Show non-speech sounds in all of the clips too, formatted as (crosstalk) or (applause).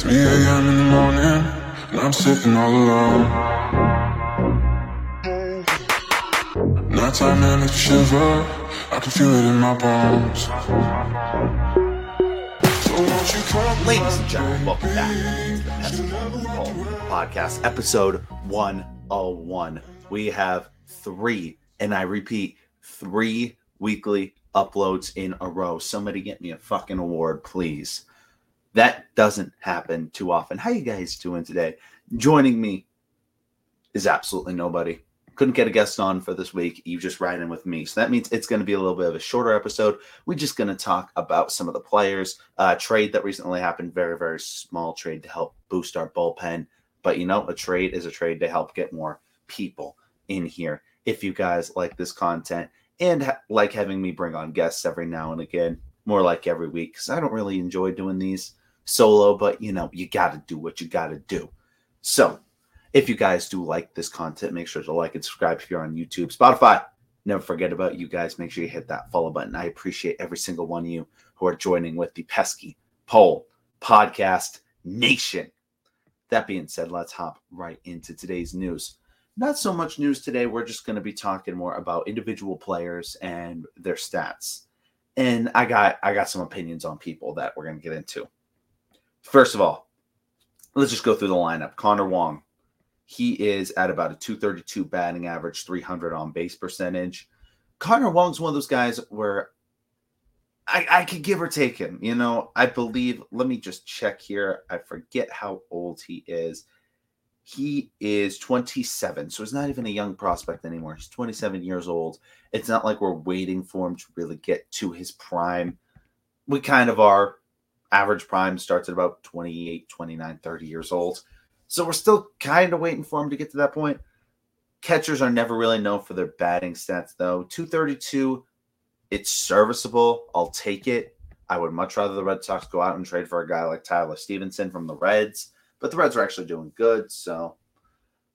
3 a.m. in the morning, and I'm sitting all alone. Nighttime and it's shiver, I can feel it in my bones. So won't you come Ladies and gentlemen, welcome back to the Pesky Podcast, episode 101. We have three, and I repeat, three weekly uploads in a row. Somebody get me a fucking award, please. That doesn't happen too often. How you guys doing today? Joining me is absolutely nobody. Couldn't get a guest on for this week. You just ride in with me. So that means it's going to be a little bit of a shorter episode. We're just going to talk about some of the players. Uh, trade that recently happened, very, very small trade to help boost our bullpen. But you know, a trade is a trade to help get more people in here. If you guys like this content and ha- like having me bring on guests every now and again, more like every week, because I don't really enjoy doing these solo, but you know, you got to do what you got to do. So, if you guys do like this content, make sure to like and subscribe if you're on YouTube, Spotify. Never forget about you guys. Make sure you hit that follow button. I appreciate every single one of you who are joining with the Pesky Pole Podcast Nation. That being said, let's hop right into today's news. Not so much news today. We're just going to be talking more about individual players and their stats. And I got I got some opinions on people that we're going to get into. First of all, let's just go through the lineup. Connor Wong, he is at about a 232 batting average, 300 on base percentage. Connor Wong's one of those guys where I, I could give or take him. You know, I believe, let me just check here. I forget how old he is. He is 27, so he's not even a young prospect anymore. He's 27 years old. It's not like we're waiting for him to really get to his prime. We kind of are average prime starts at about 28, 29, 30 years old. So we're still kind of waiting for him to get to that point. Catchers are never really known for their batting stats, though. 232, it's serviceable. I'll take it. I would much rather the Red Sox go out and trade for a guy like Tyler Stephenson from the Reds, but the Reds are actually doing good. So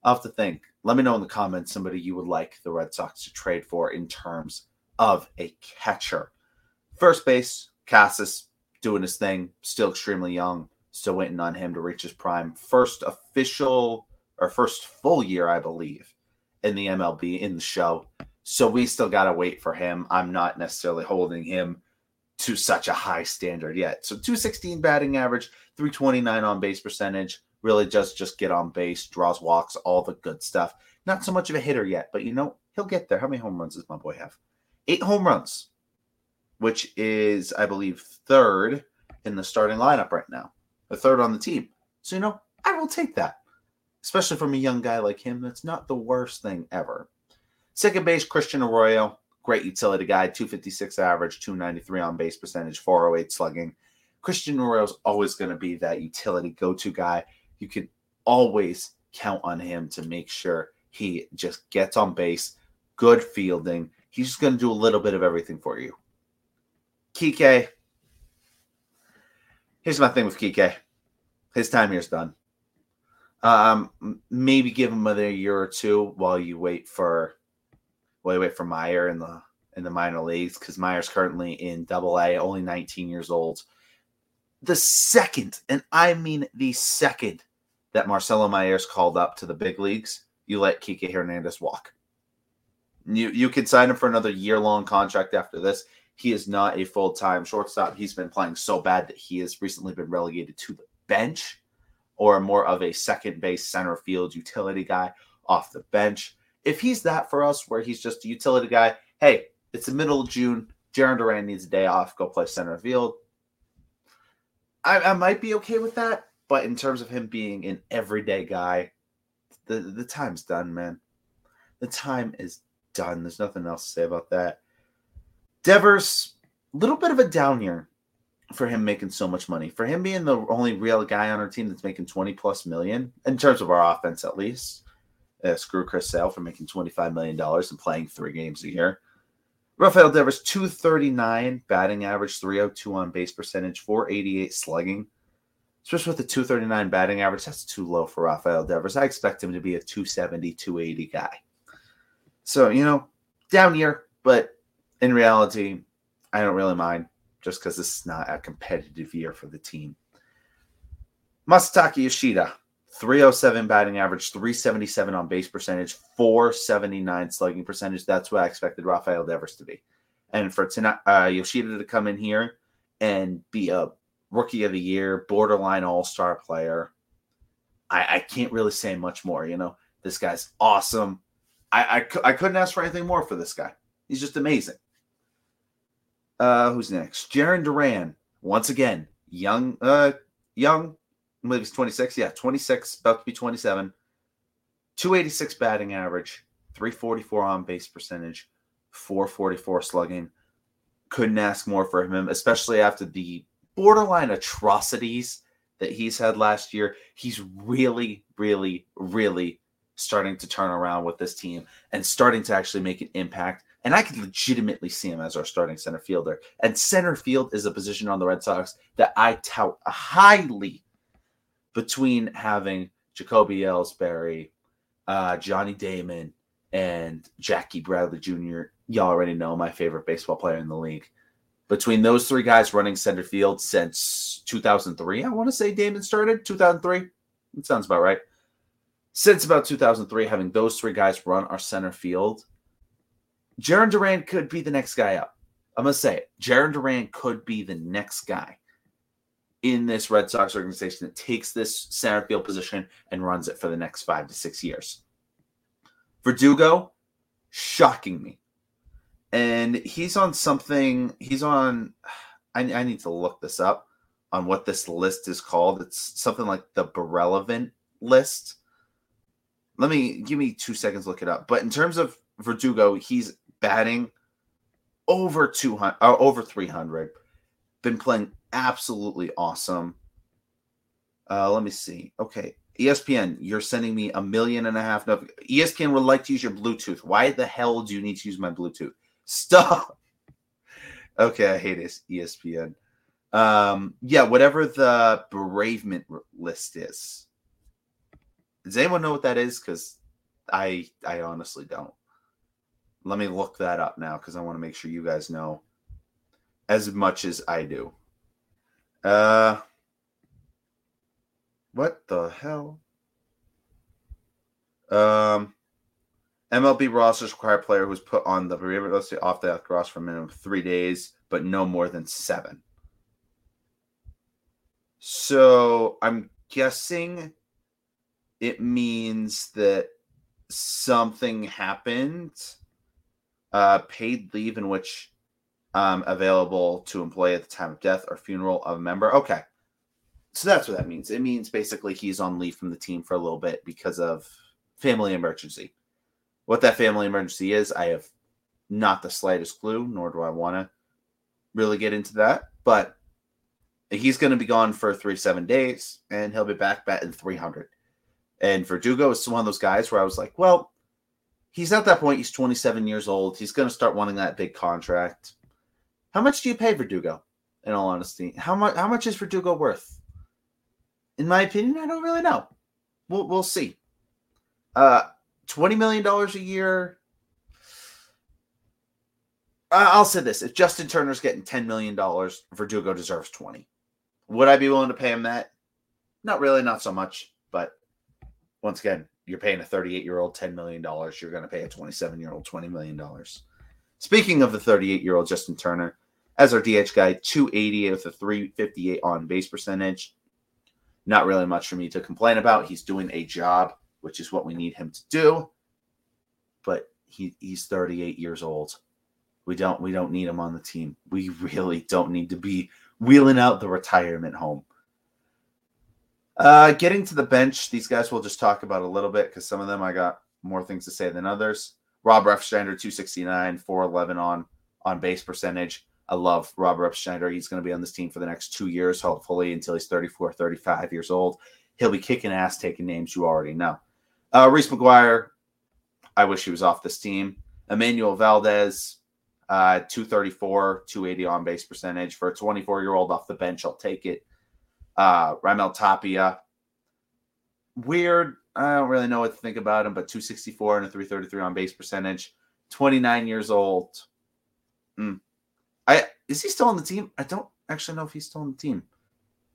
I'll have to think. Let me know in the comments somebody you would like the Red Sox to trade for in terms of a catcher. First base, Casas, doing his thing, still extremely young, still waiting on him to reach his prime. First official or first full year, I believe, in the MLB in the show. So we still got to wait for him. I'm not necessarily holding him to such a high standard yet. So 216 batting average, 329 on base percentage, really just just get on base, draws walks, all the good stuff. Not so much of a hitter yet, but you know, he'll get there. How many home runs does my boy have? Eight home runs which is, I believe, third in the starting lineup right now, the third on the team. So, you know, I will take that, especially from a young guy like him. That's not the worst thing ever. Second base, Christian Arroyo, great utility guy, 256 average, 293 on base percentage, 408 slugging. Christian Arroyo is always going to be that utility go to guy. You can always count on him to make sure he just gets on base, good fielding. He's just going to do a little bit of everything for you. Kike. Here's my thing with Kike. His time here's done. Um, maybe give him another year or two while you wait for, while you wait for Mayer in the in the minor leagues because Mayer's currently in Double A, only 19 years old. The second, and I mean the second, that Marcelo Mayer's called up to the big leagues, you let Kike Hernandez walk. You you can sign him for another year long contract after this. He is not a full time shortstop. He's been playing so bad that he has recently been relegated to the bench or more of a second base center field utility guy off the bench. If he's that for us, where he's just a utility guy, hey, it's the middle of June. Jarren Duran needs a day off. Go play center field. I, I might be okay with that, but in terms of him being an everyday guy, the the time's done, man. The time is done. There's nothing else to say about that. Devers, a little bit of a down year for him making so much money. For him being the only real guy on our team that's making 20 plus million, in terms of our offense at least. Uh, screw Chris Sale for making $25 million and playing three games a year. Rafael Devers, 239 batting average, 302 on base percentage, 488 slugging. Especially with the 239 batting average, that's too low for Rafael Devers. I expect him to be a 270, 280 guy. So, you know, down year, but in reality, I don't really mind just because this is not a competitive year for the team. Masataka Yoshida, 307 batting average, 377 on base percentage, 479 slugging percentage. That's what I expected Rafael Devers to be. And for tonight, uh, Yoshida to come in here and be a rookie of the year, borderline all star player, I, I, can't really say much more. You know, this guy's awesome. I, I, I couldn't ask for anything more for this guy. He's just amazing. Uh, who's next? Jarren Duran. Once again, young, uh, young, maybe he's 26. Yeah, 26, about to be 27. 286 batting average, 344 on base percentage, 444 slugging. Couldn't ask more for him, especially after the borderline atrocities that he's had last year. He's really, really, really starting to turn around with this team and starting to actually make an impact. And I could legitimately see him as our starting center fielder. And center field is a position on the Red Sox that I tout highly between having Jacoby Ellsbury, uh, Johnny Damon, and Jackie Bradley Jr. Y'all already know my favorite baseball player in the league. Between those three guys running center field since 2003, I want to say Damon started 2003. It sounds about right. Since about 2003, having those three guys run our center field, Jarren Duran could be the next guy up. I'm to say it. Jarren Duran could be the next guy in this Red Sox organization that takes this center field position and runs it for the next five to six years. Verdugo, shocking me. And he's on something, he's on, I, I need to look this up on what this list is called. It's something like the bereavement list. Let me give me two seconds, look it up. But in terms of Verdugo, he's batting over 200, uh, over 300 been playing absolutely awesome. Uh, let me see. Okay, ESPN, you're sending me a million and a half. No, ESPN would like to use your Bluetooth. Why the hell do you need to use my Bluetooth? Stop. (laughs) Okay, I hate this ESPN. Um, yeah, whatever the bereavement list is. Does anyone know what that is? Because I I honestly don't. Let me look that up now because I want to make sure you guys know as much as I do. Uh, what the hell? Um, MLB rosters require a player who's put on the list off the roster for a minimum of three days, but no more than seven. So I'm guessing it means that something happened, uh, paid leave in which um, available to employ at the time of death or funeral of a member. Okay. So that's what that means. It means basically he's on leave from the team for a little bit because of family emergency. What that family emergency is, I have not the slightest clue, nor do I want to really get into that. But he's going to be gone for three, seven days, and he'll be back batting 300. And Verdugo is one of those guys where I was like, well, he's at that point. He's 27 years old. He's going to start wanting that big contract. How much do you pay Verdugo? In all honesty, how much how much is Verdugo worth? In my opinion, I don't really know. We'll we'll see. Uh, twenty million dollars a year. I'll say this: if Justin Turner's getting ten million dollars, Verdugo deserves twenty. Would I be willing to pay him that? Not really, not so much. But once again, you're paying a 38 year old $10 million. You're going to pay a 27 year old $20 million. Speaking of the 38 year old Justin Turner, as our DH guy, 280 with a 358 on base percentage. Not really much for me to complain about. He's doing a job, which is what we need him to do. But he, he's 38 years old. We don't we don't need him on the team. We really don't need to be wheeling out the retirement home. Uh, getting to the bench, these guys we'll just talk about a little bit because some of them I got more things to say than others. Rob Refsnyder, 269, 411 on on base percentage. I love Rob Schneider. He's going to be on this team for the next two years, hopefully, until he's 34, 35 years old. He'll be kicking ass, taking names you already know. Uh, Reese McGuire, I wish he was off this team. Emmanuel Valdez, uh, 234, 280 on base percentage. For a 24 year old off the bench, I'll take it. Uh, Raimel Tapia, weird. I don't really know what to think about him, but 264 and a 333 on base percentage. 29 years old. Mm, I is he still on the team? I don't actually know if he's still on the team.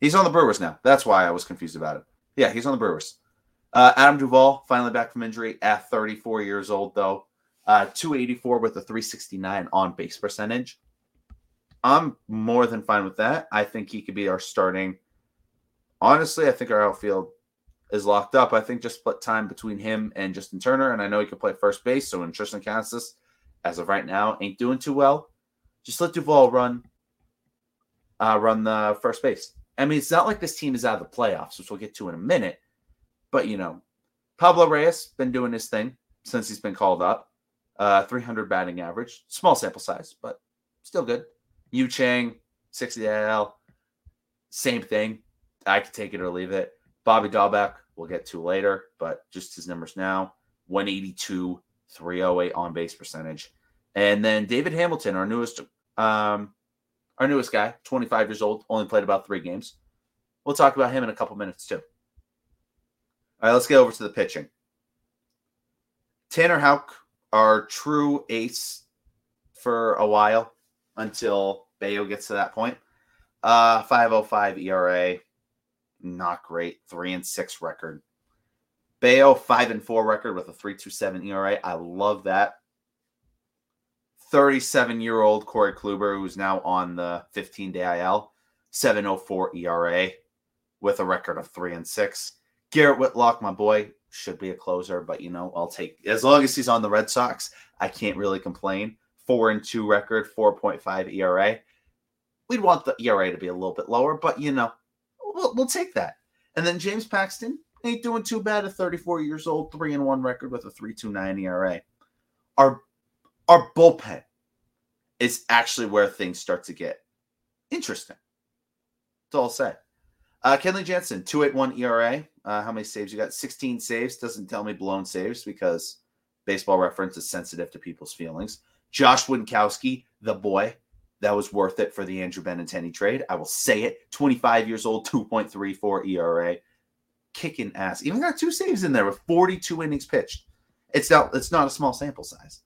He's on the Brewers now. That's why I was confused about it. Yeah, he's on the Brewers. Uh, Adam Duvall finally back from injury at 34 years old, though. Uh, 284 with a 369 on base percentage. I'm more than fine with that. I think he could be our starting. Honestly, I think our outfield is locked up. I think just split time between him and Justin Turner, and I know he can play first base. So when Triston Casas, as of right now, ain't doing too well, just let Duvall run, uh, run the first base. I mean, it's not like this team is out of the playoffs, which we'll get to in a minute. But you know, Pablo Reyes been doing his thing since he's been called up. Uh, 300 batting average, small sample size, but still good. Yu Chang, 60 AL, same thing. I could take it or leave it. Bobby Dalbec, we'll get to later, but just his numbers now 182, 308 on base percentage. And then David Hamilton, our newest um, our newest guy, 25 years old, only played about three games. We'll talk about him in a couple minutes too. All right, let's get over to the pitching. Tanner Houck our true ace for a while until Bello gets to that point. Uh 505 ERA, not great. Three and six record. Bello, five and four record with a 327 ERA. I love that. 37 year old Corey Kluber, who's now on the 15 day IL, 704 ERA with a record of three and six. Garrett Whitlock, my boy, should be a closer, but you know, I'll take as long as he's on the Red Sox, I can't really complain. Four and two record, 4.5 ERA. We'd want the ERA to be a little bit lower, but you know, we'll, we'll take that. And then James Paxton ain't doing too bad at 34 years old, three and one record with a 3.29 ERA. Our our bullpen is actually where things start to get interesting. That's all say. Uh, Kenley Jansen, 281 ERA. Uh, how many saves you got? 16 saves. Doesn't tell me blown saves because baseball reference is sensitive to people's feelings. Josh Winckowski, the boy, that was worth it for the Andrew Benintendi trade. I will say it. 25 years old, 2.34 ERA. Kicking ass. Even got two saves in there with 42 innings pitched. It's not, it's not a small sample size.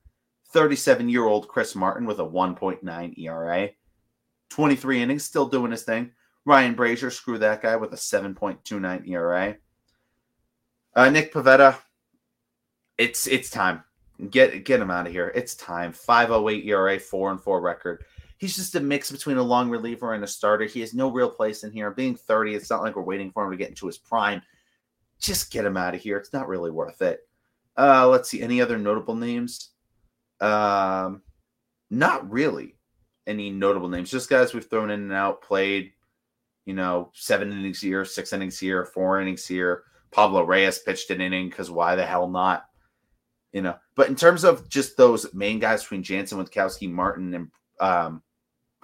37 year old Chris Martin with a 1.9 ERA. 23 innings, still doing his thing. Ryan Brasier, screw that guy with a 7.29 ERA. Uh, Nick Pivetta, it's it's time. Get get him out of here. It's time. 508 ERA, 4 and 4 record. He's just a mix between a long reliever and a starter. He has no real place in here. Being 30, it's not like we're waiting for him to get into his prime. Just get him out of here. It's not really worth it. Uh, let's see. Any other notable names? Um, not really any notable names. Just guys we've thrown in and out, played, you know, seven innings here, six innings here, four innings here. Pablo Reyes pitched an inning because why the hell not? You know, but in terms of just those main guys between Jansen, Winckowski, Martin, and um,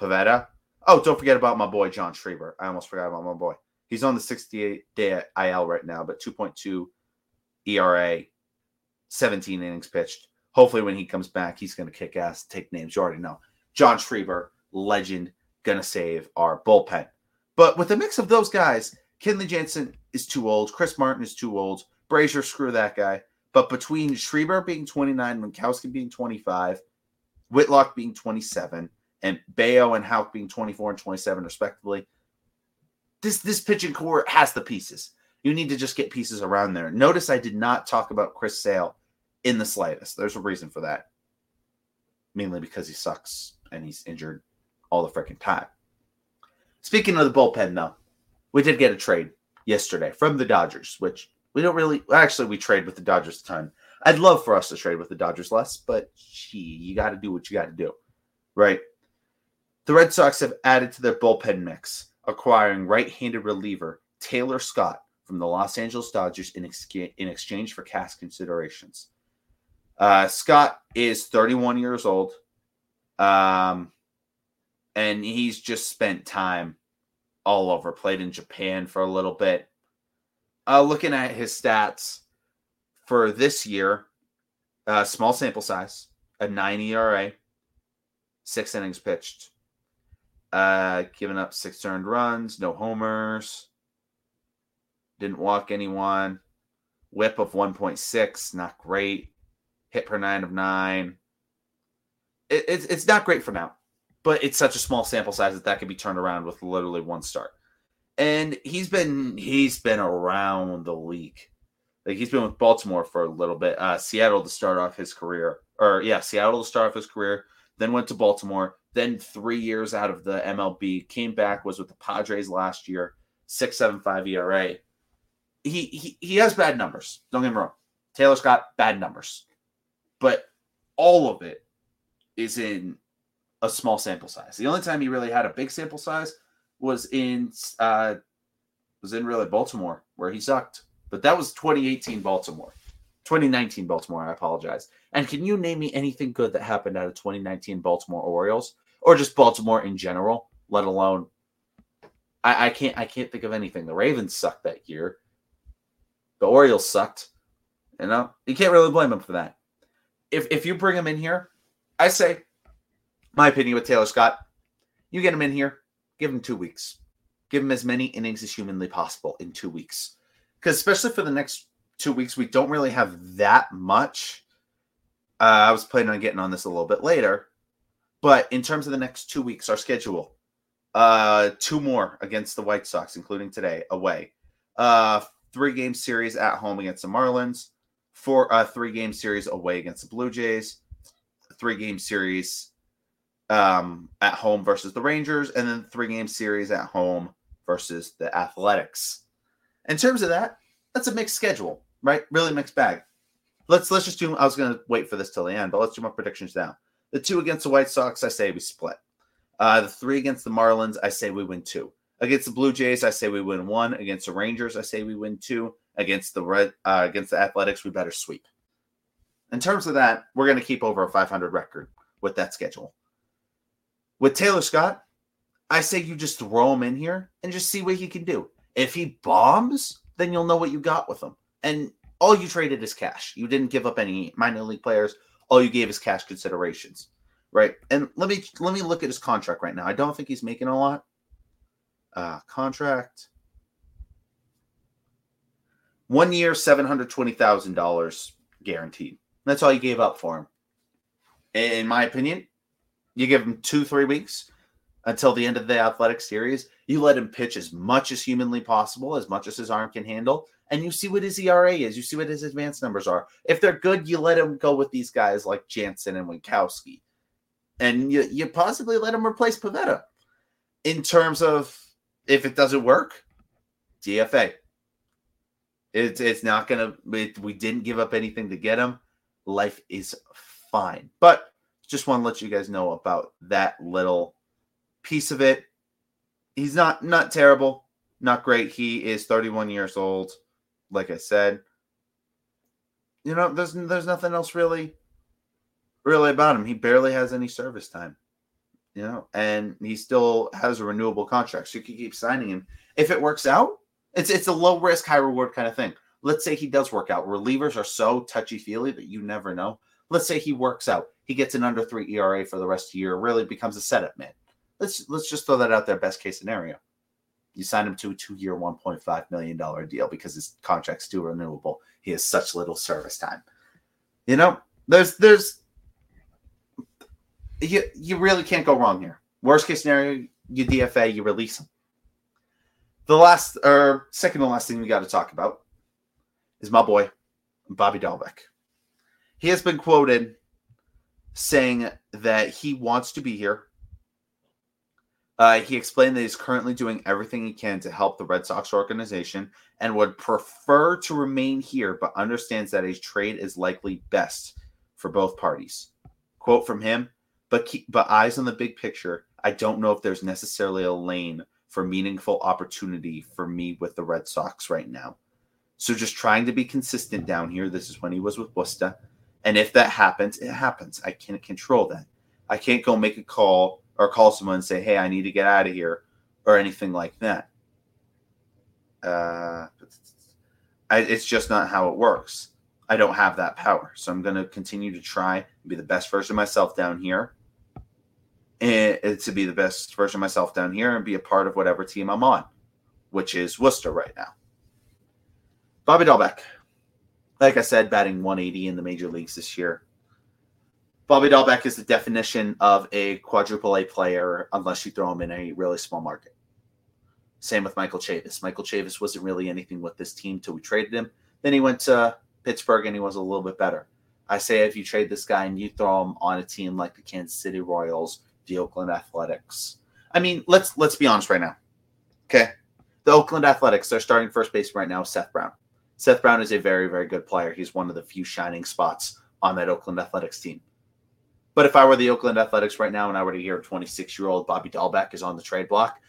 Pivetta. Oh, don't forget about my boy John Schreiber. I almost forgot about my boy. He's on the 68 day IL right now, but 2.2 ERA, 17 innings pitched. Hopefully, when he comes back, he's going to kick ass, take names. You already know. John Schreiber, legend, going to save our bullpen. But with a mix of those guys, Kenley Jansen is too old. Chris Martin is too old. Brasier, screw that guy. But between Schreiber being 29, Winckowski being 25, Whitlock being 27, and Bello and Houck being 24 and 27, respectively, this this pitching core has the pieces. You need to just get pieces around there. Notice I did not talk about Chris Sale in the slightest. There's a reason for that. Mainly because he sucks and he's injured all the freaking time. Speaking of the bullpen, though, we did get a trade yesterday from the Dodgers, which we don't really actually we trade with the Dodgers a ton. I'd love for us to trade with the Dodgers less, but gee, you got to do what you got to do, right? The Red Sox have added to their bullpen mix, acquiring right-handed reliever Taylor Scott from the Los Angeles Dodgers in, ex- in exchange for cash considerations. Uh, Scott is 31 years old, um, and he's just spent time all over. Played in Japan for a little bit. Uh, looking at his stats for this year, uh, small sample size, a 9 ERA, six innings pitched, uh, given up six earned runs, no homers, didn't walk anyone, whip of 1.6, not great, hit per nine of nine. It, it's, it's not great for now, but it's such a small sample size that that can be turned around with literally one start. and he's been he's been around the league. Like he's been with Baltimore for a little bit. Uh, Seattle to start off his career, or yeah, Seattle to start off his career. Then went to Baltimore. Then three years out of the MLB, came back, was with the Padres last year, six seven five ERA. He he he has bad numbers. Don't get me wrong. Taylor Scott bad numbers, but all of it is in a small sample size. The only time he really had a big sample size was in uh was in really Baltimore where he sucked. But that was 2018 Baltimore. 2019 Baltimore, I apologize. And can you name me anything good that happened out of 2019 Baltimore Orioles or just Baltimore in general, let alone I, I can't I can't think of anything. The Ravens sucked that year. The Orioles sucked. You know, you can't really blame them for that. If if you bring him in here, I say, my opinion with Taylor Scott, you get him in here, give him two weeks. Give him as many innings as humanly possible in two weeks. Because especially for the next two weeks, we don't really have that much. Uh, I was planning on getting on this a little bit later. But in terms of the next two weeks, our schedule, uh, two more against the White Sox, including today, away. Uh, three game series at home against the Marlins, four uh, three game series away against the Blue Jays, three game series um, at home versus the Rangers, and then three game series at home versus the Athletics. In terms of that, that's a mixed schedule, right? Really mixed bag. Let's let's just do. I was going to wait for this till the end, but let's do my predictions now. The two against the White Sox, I say we split. Uh, the three against the Marlins, I say we win two. Against the Blue Jays, I say we win one. Against the Rangers, I say we win two. Against the Red, uh, against the Athletics, we better sweep. In terms of that, we're going to keep over a 500 record with that schedule. With Taylor Scott, I say you just throw him in here and just see what he can do. If he bombs, then you'll know what you got with him. And all you traded is cash. You didn't give up any minor league players. All you gave is cash considerations, right? And let me let me look at his contract right now. I don't think he's making a lot. Uh, contract one year, seven hundred twenty thousand dollars guaranteed. That's all you gave up for him. In my opinion, you give him two, three weeks until the end of the athletic series. You let him pitch as much as humanly possible, as much as his arm can handle, and you see what his ERA is. You see what his advanced numbers are. If they're good, you let him go with these guys like Jansen and Winckowski, And you, you possibly let him replace Pivetta. In terms of if it doesn't work, DFA. It's it's not gonna. We didn't give up anything to get him. Life is fine. But just want to let you guys know about that little piece of it. He's not not terrible, not great. He is 31 years old. Like I said, you know, there's there's nothing else really really about him. He barely has any service time. You know, and he still has a renewable contract. So you can keep signing him. If it works out, it's it's a low risk, high reward kind of thing. Let's say he does work out. Relievers are so touchy feely that you never know. Let's say he works out. He gets an under three ERA for the rest of the year. Really becomes a setup man. Let's let's just throw that out there. Best case scenario. You sign him to a two year, one point five million dollar deal because his contract's still renewable. He has such little service time. You know, there's there's you you really can't go wrong here. Worst case scenario, you DFA, you release him. The last or second to last thing we got to talk about is my boy, Bobby Dalbec. He has been quoted saying that he wants to be here. Uh, he explained that he's currently doing everything he can to help the Red Sox organization and would prefer to remain here, but understands that a trade is likely best for both parties. Quote from him: "But keep, but eyes on the big picture. I don't know if there's necessarily a lane for meaningful opportunity for me with the Red Sox right now. So just trying to be consistent down here. This is when he was with Worcester. And if that happens, it happens. I can't control that. I can't go make a call or call someone and say, hey, I need to get out of here or anything like that. Uh, it's just not how it works. I don't have that power. So I'm going to continue to try and be the best version of myself down here and to be the best version of myself down here and be a part of whatever team I'm on, which is Worcester right now. Bobby Dalbec, like I said, batting 180 in the major leagues this year. Bobby Dalbec is the definition of a quadruple A player unless you throw him in a really small market. Same with Michael Chavis. Michael Chavis wasn't really anything with this team till we traded him. Then he went to Pittsburgh and he was a little bit better. I say if you trade this guy and you throw him on a team like the Kansas City Royals, the Oakland Athletics. I mean, let's let's be honest right now. Okay. The Oakland Athletics, they're starting first base right now, Seth Brown. Seth Brown is a very, very good player. He's one of the few shining spots on that Oakland Athletics team. But if I were the Oakland Athletics right now and I were to hear 26 year old Bobby Dalbec is on the trade block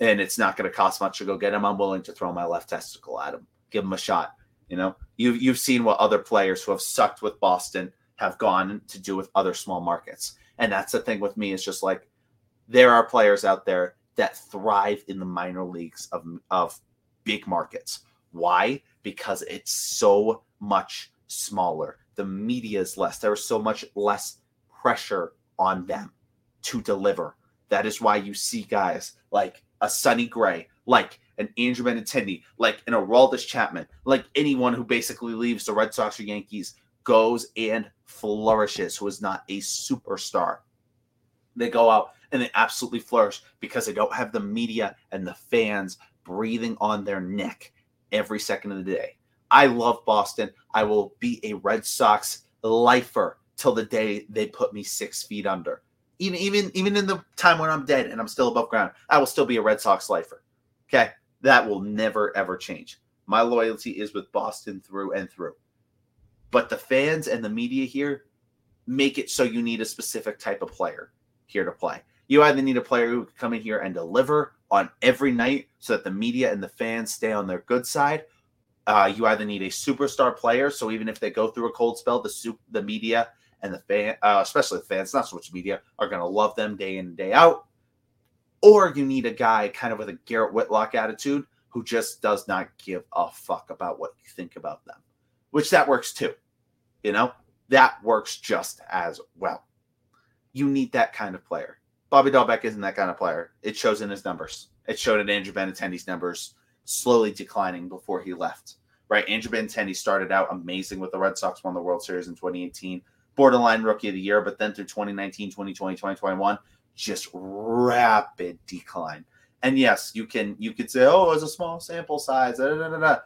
and it's not going to cost much to go get him, I'm willing to throw my left testicle at him, give him a shot. You know, you've, you've seen what other players who have sucked with Boston have gone to do with other small markets. And that's the thing with me is just like there are players out there that thrive in the minor leagues of, of big markets. Why? Because it's so much smaller. The media is less. There is so much less pressure on them to deliver. That is why you see guys like a Sonny Gray, like an Andrew Benintendi, like an Aroldis Chapman, like anyone who basically leaves the Red Sox or Yankees goes and flourishes, who is not a superstar. They go out and they absolutely flourish because they don't have the media and the fans breathing on their neck every second of the day. I love Boston. I will be a Red Sox lifer till the day they put me six feet under. Even even even in the time when I'm dead and I'm still above ground, I will still be a Red Sox lifer. Okay, that will never ever change. My loyalty is with Boston through and through. But the fans and the media here make it so you need a specific type of player here to play. You either need a player who can come in here and deliver on every night so that the media and the fans stay on their good side. Uh, you either need a superstar player, so even if they go through a cold spell, the the media and the fan, uh, especially the fans, not so much media, are going to love them day in and day out. Or you need a guy kind of with a Garrett Whitlock attitude who just does not give a fuck about what you think about them, which that works too. You know, that works just as well. You need that kind of player. Bobby Dalbec isn't that kind of player. It shows in his numbers. It showed in Andrew Benintendi's numbers slowly declining before he left. Right, Andrew Benintendi started out amazing with the Red Sox, won the World Series in 2018, borderline rookie of the year, but then through 2019, 2020, 2021, just rapid decline. And yes, you can you could say, oh, it was a small sample size. Da, da, da, da.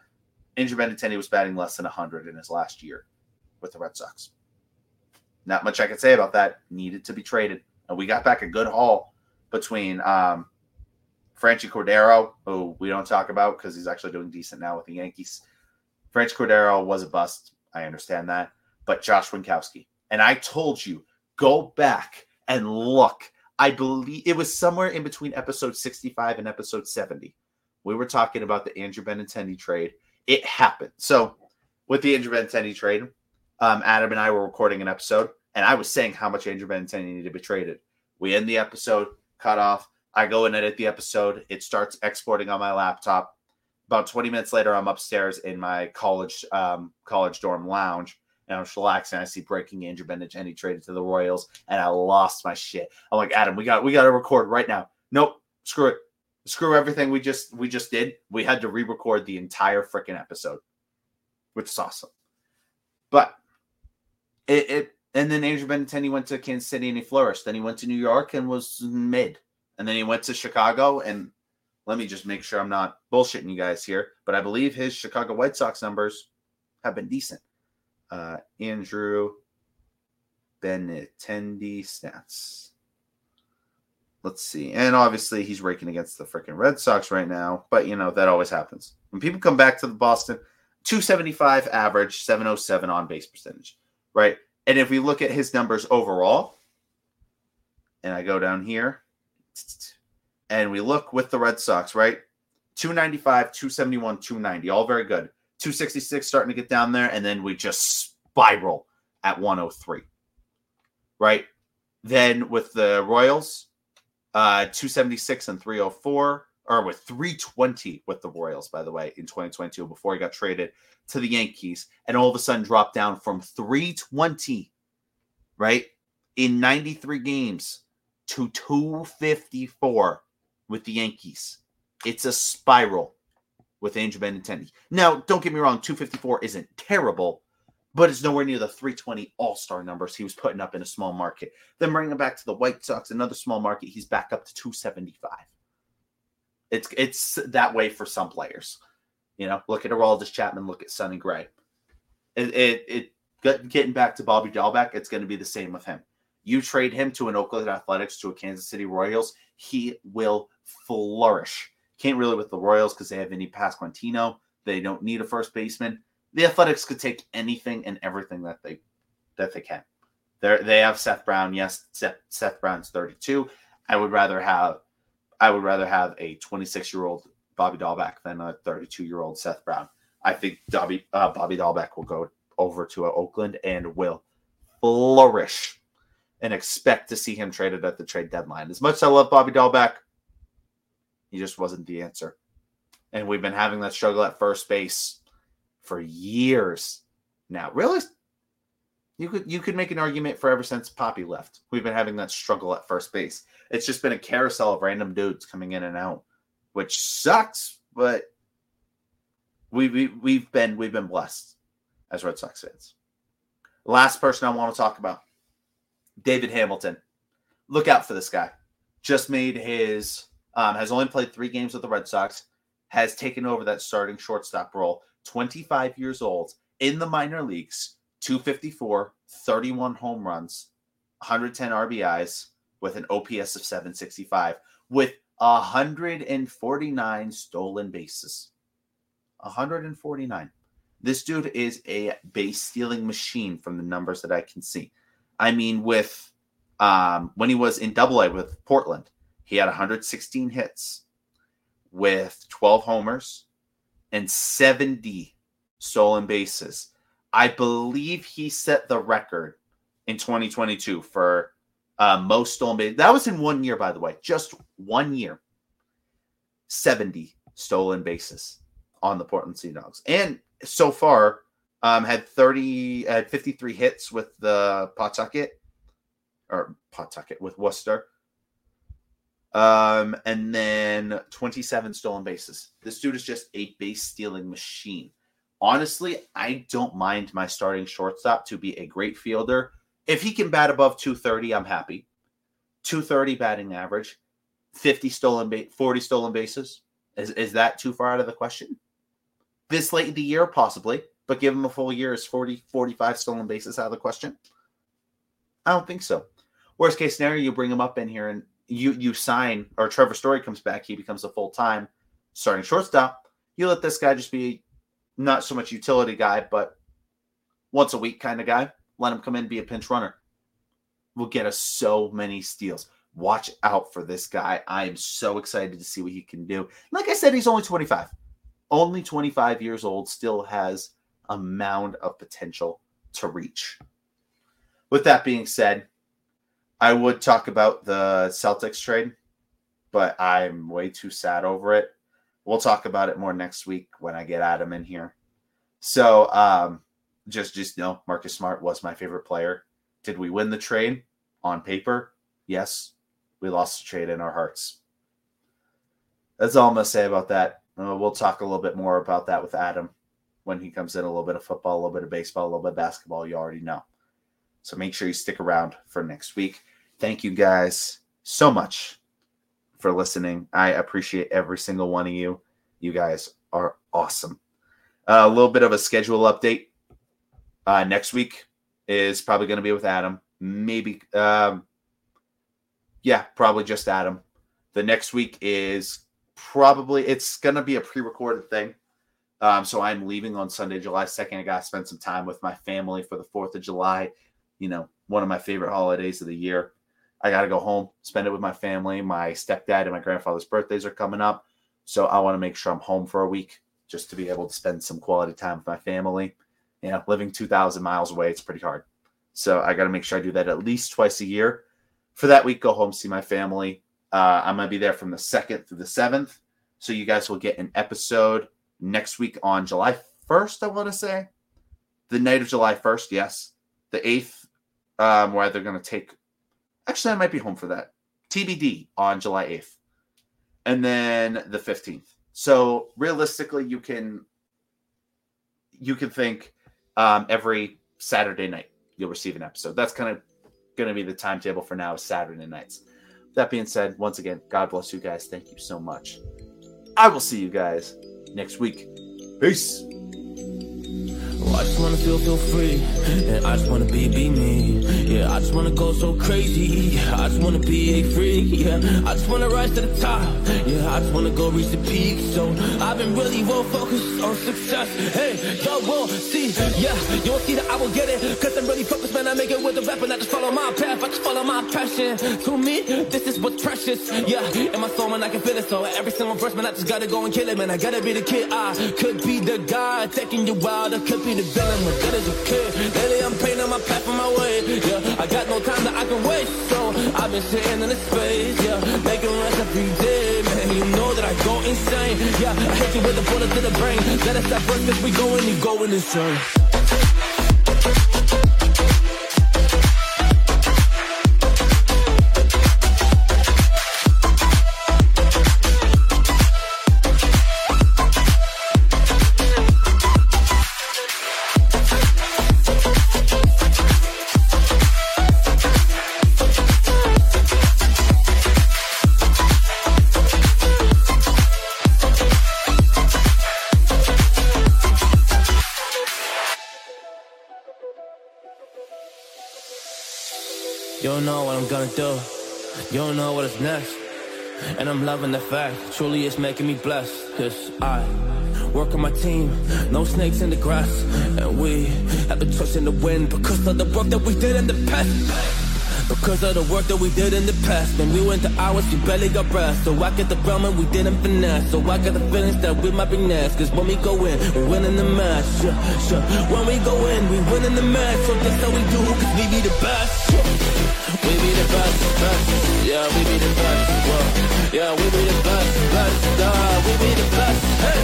Andrew Benintendi was batting less than 100 in his last year with the Red Sox. Not much I can say about that. Needed to be traded. And we got back a good haul between um, Franchy Cordero, who we don't talk about because he's actually doing decent now with the Yankees. Franchy Cordero was a bust. I understand that. But Josh Winckowski. And I told you, go back and look. I believe it was somewhere in between episode 65 and episode 70. We were talking about the Andrew Benintendi trade. It happened. So, with the Andrew Benintendi trade, um, Adam and I were recording an episode, and I was saying how much Andrew Benintendi needed to be traded. We end the episode, cut off. I go and edit the episode. It starts exporting on my laptop. About 20 minutes later, I'm upstairs in my college um, college dorm lounge, and I'm. I see breaking Andrew Benintendi traded to the Royals, and I lost my shit. I'm like, Adam, we got we got to record right now. Nope, screw it, screw everything we just we just did. We had to re-record the entire freaking episode, which is awesome. But it, it and then Andrew Benintendi went to Kansas City and he flourished. Then he went to New York and was mid. And then he went to Chicago. And let me just make sure I'm not bullshitting you guys here, but I believe his Chicago White Sox numbers have been decent. Uh, Andrew Benintendi stats. Let's see. And obviously he's raking against the freaking Red Sox right now, but you know, that always happens. When people come back to the Boston, 275 average, 707 on base percentage, right? And if we look at his numbers overall, and I go down here, and we look with the Red Sox, right? 295, 271, 290, all very good. 266 starting to get down there, and then we just spiral at 103, right? Then with the Royals, uh, 276 and 304, or with 320 with the Royals, by the way, in 2022 before he got traded to the Yankees, and all of a sudden dropped down from 320, right, in 93 games to 254 with the Yankees. It's a spiral with Andrew Benintendi. Now, don't get me wrong, 254 isn't terrible, but it's nowhere near the 320 All Star numbers he was putting up in a small market. Then bring him back to the White Sox, another small market, he's back up to 275 It's it's that way for some players. You know, look at Aroldis Chapman, look at Sonny Gray. It it, it getting back to Bobby Dalbec, it's going to be the same with him. You trade him to an Oakland Athletics to a Kansas City Royals, he will flourish. Can't really with the Royals because they have any Pasquantino. They don't need a first baseman. The Athletics could take anything and everything that they that they can. They they have Seth Brown. Yes, Seth, Seth Brown's 32. I would rather have I would rather have a 26 year old Bobby Dalbec than a 32 year old Seth Brown. I think Bobby uh, Bobby Dalbec will go over to Oakland and will flourish and expect to see him traded at the trade deadline. As much as I love Bobby Dalbec, he just wasn't the answer. And we've been having that struggle at first base for years now. Really? You could you could make an argument for ever since Papi left. We've been having that struggle at first base. It's just been a carousel of random dudes coming in and out, which sucks, but we, we we've been we've been blessed as Red Sox fans. Last person I want to talk about, David Hamilton. Look out for this guy. Just made his um, has only played three games with the Red Sox, has taken over that starting shortstop role. 25 years old in the minor leagues, 254, 31 home runs, 110 RBIs with an OPS of 765 with 149 stolen bases. 149. This dude is a base stealing machine from the numbers that I can see. I mean, with um, when he was in Double A with Portland, he had 116 hits with 12 homers and 70 stolen bases. I believe he set the record in 2022 for uh, most stolen bases. That was in one year, by the way, just one year. 70 stolen bases on the Portland Sea Dogs. And so far, um, had 30, had 53 hits with the Pawtucket or Pawtucket with Worcester. Um, and then 27 stolen bases. This dude is just a base stealing machine. Honestly, I don't mind my starting shortstop to be a great fielder. If he can bat above 230, I'm happy. 230 batting average, 50 stolen ba- 40 stolen bases. Is, is that too far out of the question? This late in the year, possibly, but give him a full year is 40, 45 stolen bases out of the question? I don't think so. Worst case scenario, you bring him up in here and you you sign or Trevor Story comes back, he becomes a full time starting shortstop. You let this guy just be not so much utility guy, but once a week kind of guy. Let him come in be a pinch runner. Will get us so many steals. Watch out for this guy. I am so excited to see what he can do. Like I said, he's only 25. Only 25 years old, still has a mound of potential to reach. With that being said, I would talk about the Celtics trade, but I'm way too sad over it. We'll talk about it more next week when I get Adam in here. So, um, just just know Marcus Smart was my favorite player. Did we win the trade on paper? Yes, we lost the trade in our hearts. That's all I'm gonna say about that. Uh, we'll talk a little bit more about that with Adam when he comes in. A little bit of football, a little bit of baseball, a little bit of basketball. You already know. So make sure you stick around for next week. Thank you guys so much for listening. I appreciate every single one of you. You guys are awesome. Uh, a little bit of a schedule update. Uh, next week is probably going to be with Adam. Maybe, um, yeah, probably just Adam. The next week is probably it's going to be a pre-recorded thing. Um, so I'm leaving on Sunday, July 2nd. I got to spend some time with my family for the 4th of July. You know, one of my favorite holidays of the year. I got to go home, spend it with my family. My stepdad and my grandfather's birthdays are coming up. So I want to make sure I'm home for a week just to be able to spend some quality time with my family. You know, living 2,000 miles away, it's pretty hard. So I got to make sure I do that at least twice a year. For that week, go home, see my family. Uh, I'm going to be there from the 2nd through the 7th. So you guys will get an episode next week on July 1st, I want to say. The night of July 1st, yes. The 8th, um, where they're going to take. Actually, I might be home for that. TBD on July 8th. And then the 15th. So realistically, you can you can think um, every Saturday night you'll receive an episode. That's kind of going to be the timetable for now, Saturday nights. That being said, once again, God bless you guys. Thank you so much. I will see you guys next week. Peace. Oh, I just wanna feel, feel free. And I just wanna be, be me. Yeah, I just wanna go so crazy. I just wanna be a freak. Yeah, I just wanna rise to the top. Yeah, I just wanna go reach the peak. So I've been really well focused on success. Hey, yo, will see. Yeah, you'll see that I will get it. Cause I'm really focused, man. I make it with the rap and I just follow my path. I just follow my passion. To me, this is what's precious. Yeah, in my soul, man, I can feel it. So every single verse, man, I just gotta go and kill it, man. I gotta be the kid. I could be the guy taking you wild. I could be the villain, but good as a kid. Lately, I'm painting my path on my way. Yeah, I got no time that I can waste. So I've been sitting in the space. Yeah, making rest every day, man. You know that I go insane. Yeah, I hit you with a bullet to the brain. Let us stop first, we going, you going insane. Do. You don't know what is next. And I'm loving the fact, truly it's making me blessed. Cause I work on my team, no snakes in the grass. And we have been trusting the wind because of the work that we did in the past. Because of the work that we did in the past When we went to hours, we barely got breath So I get the realm and we didn't finesse So I got the feelings that we might be next Cause when we go in, we win in the match yeah, sure. When we go in, we win in the match So that's how we do, cause we be the best yeah. We be the best, best Yeah, we be the best Whoa. Yeah, we be the best, best uh, We be the best, hey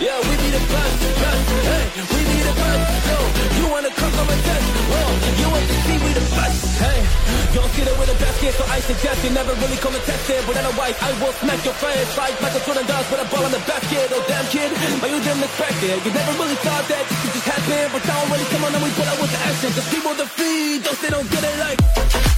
Yeah, we be the best, best Hey, we be the best Yo, you wanna come come and test Whoa, you want to see we the best Hey you don't get it with a basket, so I suggest you never really come and test it. But otherwise, I will smack your face like Michael Jordan does with a ball in the basket. Oh, damn kid, but you didn't expect it. You never really thought that this could just happen. But now already come on and we put out with the action. Cause people defeat those they don't get it like.